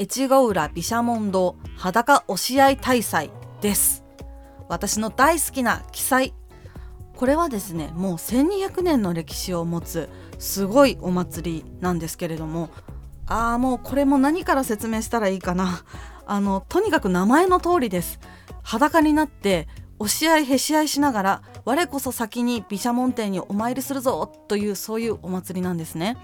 越後浦毘沙門堂裸押し合い大祭です。私の大好きな記載これはですねもう1200年の歴史を持つすごいお祭りなんですけれどもああもうこれも何から説明したらいいかな。あのとにかく名前の通りです。裸になって押し合いへし合いしながら我こそ先に毘沙門天にお参りするぞというそういうお祭りなんですね。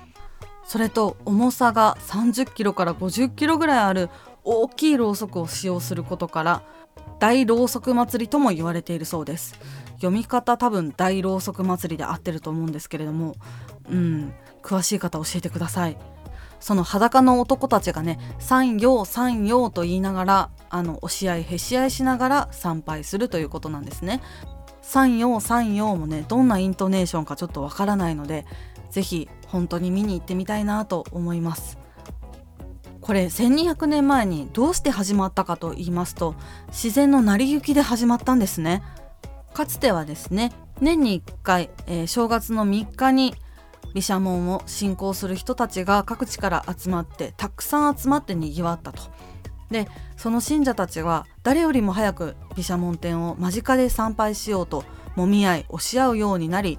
それと重さが30キロから50キロぐらいある大きいろうそくを使用することから大ろうそく祭りとも言われているそうです。読み方多分大ろうそく祭りで合ってると思うんですけれども。うん。詳しい方教えてください。その裸の男たちがね「三陽三陽」と言いながらあの押し合いへし合いしながら参拝するということなんですね。三陽三陽もねどんなイントネーションかちょっとわからないので是非本当に見に行ってみたいなと思います。これ1200年前にどうして始まったかと言いますと自然の成り行きで始まったんですね。かつてはですね年に1回、えー、正月の3日に毘沙門を信仰する人たちが各地から集まってたくさん集まってにぎわったと。でその信者たちは誰よりも早く毘沙門天を間近で参拝しようともみ合い押し合うようになり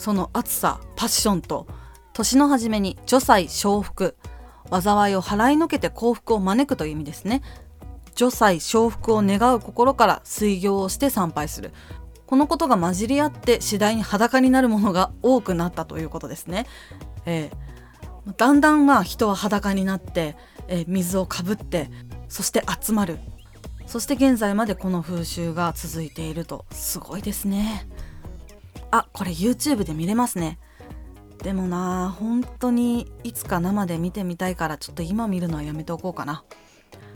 その熱さパッションと年の初めに除災承福災いを払いのけて幸福を招くという意味ですね。除災承福を願う心から水行をして参拝する。このことが混じり合って次第に裸になるものが多くなったということですね。えー、だんだんまあ人は裸になって、えー、水をかぶってそして集まる。そして現在までこの風習が続いていると。すごいですね。あこれ YouTube で見れますね。でもな本当にいつか生で見てみたいからちょっと今見るのはやめておこうかな。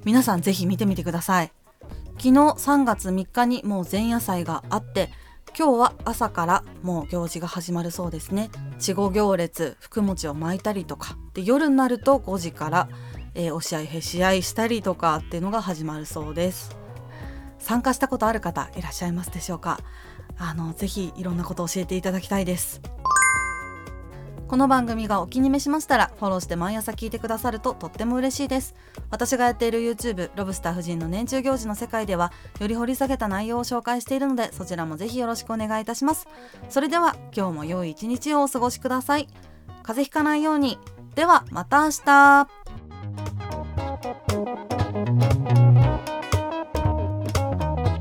皆さん是非見てみてください。昨日3月3日にもう前夜祭があって今日は朝からもう行事が始まるそうですね稚児行列福餅を巻いたりとかで夜になると5時から、えー、押し合いへし合したりとかっていうのが始まるそうです参加したことある方いらっしゃいますでしょうか？あのぜひいろんなことを教えていただきたいです。この番組がお気に召しましたらフォローして毎朝聞いてくださるととっても嬉しいです。私がやっている YouTube ロブスター夫人の年中行事の世界ではより掘り下げた内容を紹介しているのでそちらもぜひよろしくお願いいたします。それでは今日も良い一日をお過ごしください。風邪ひかないように。ではまた明日。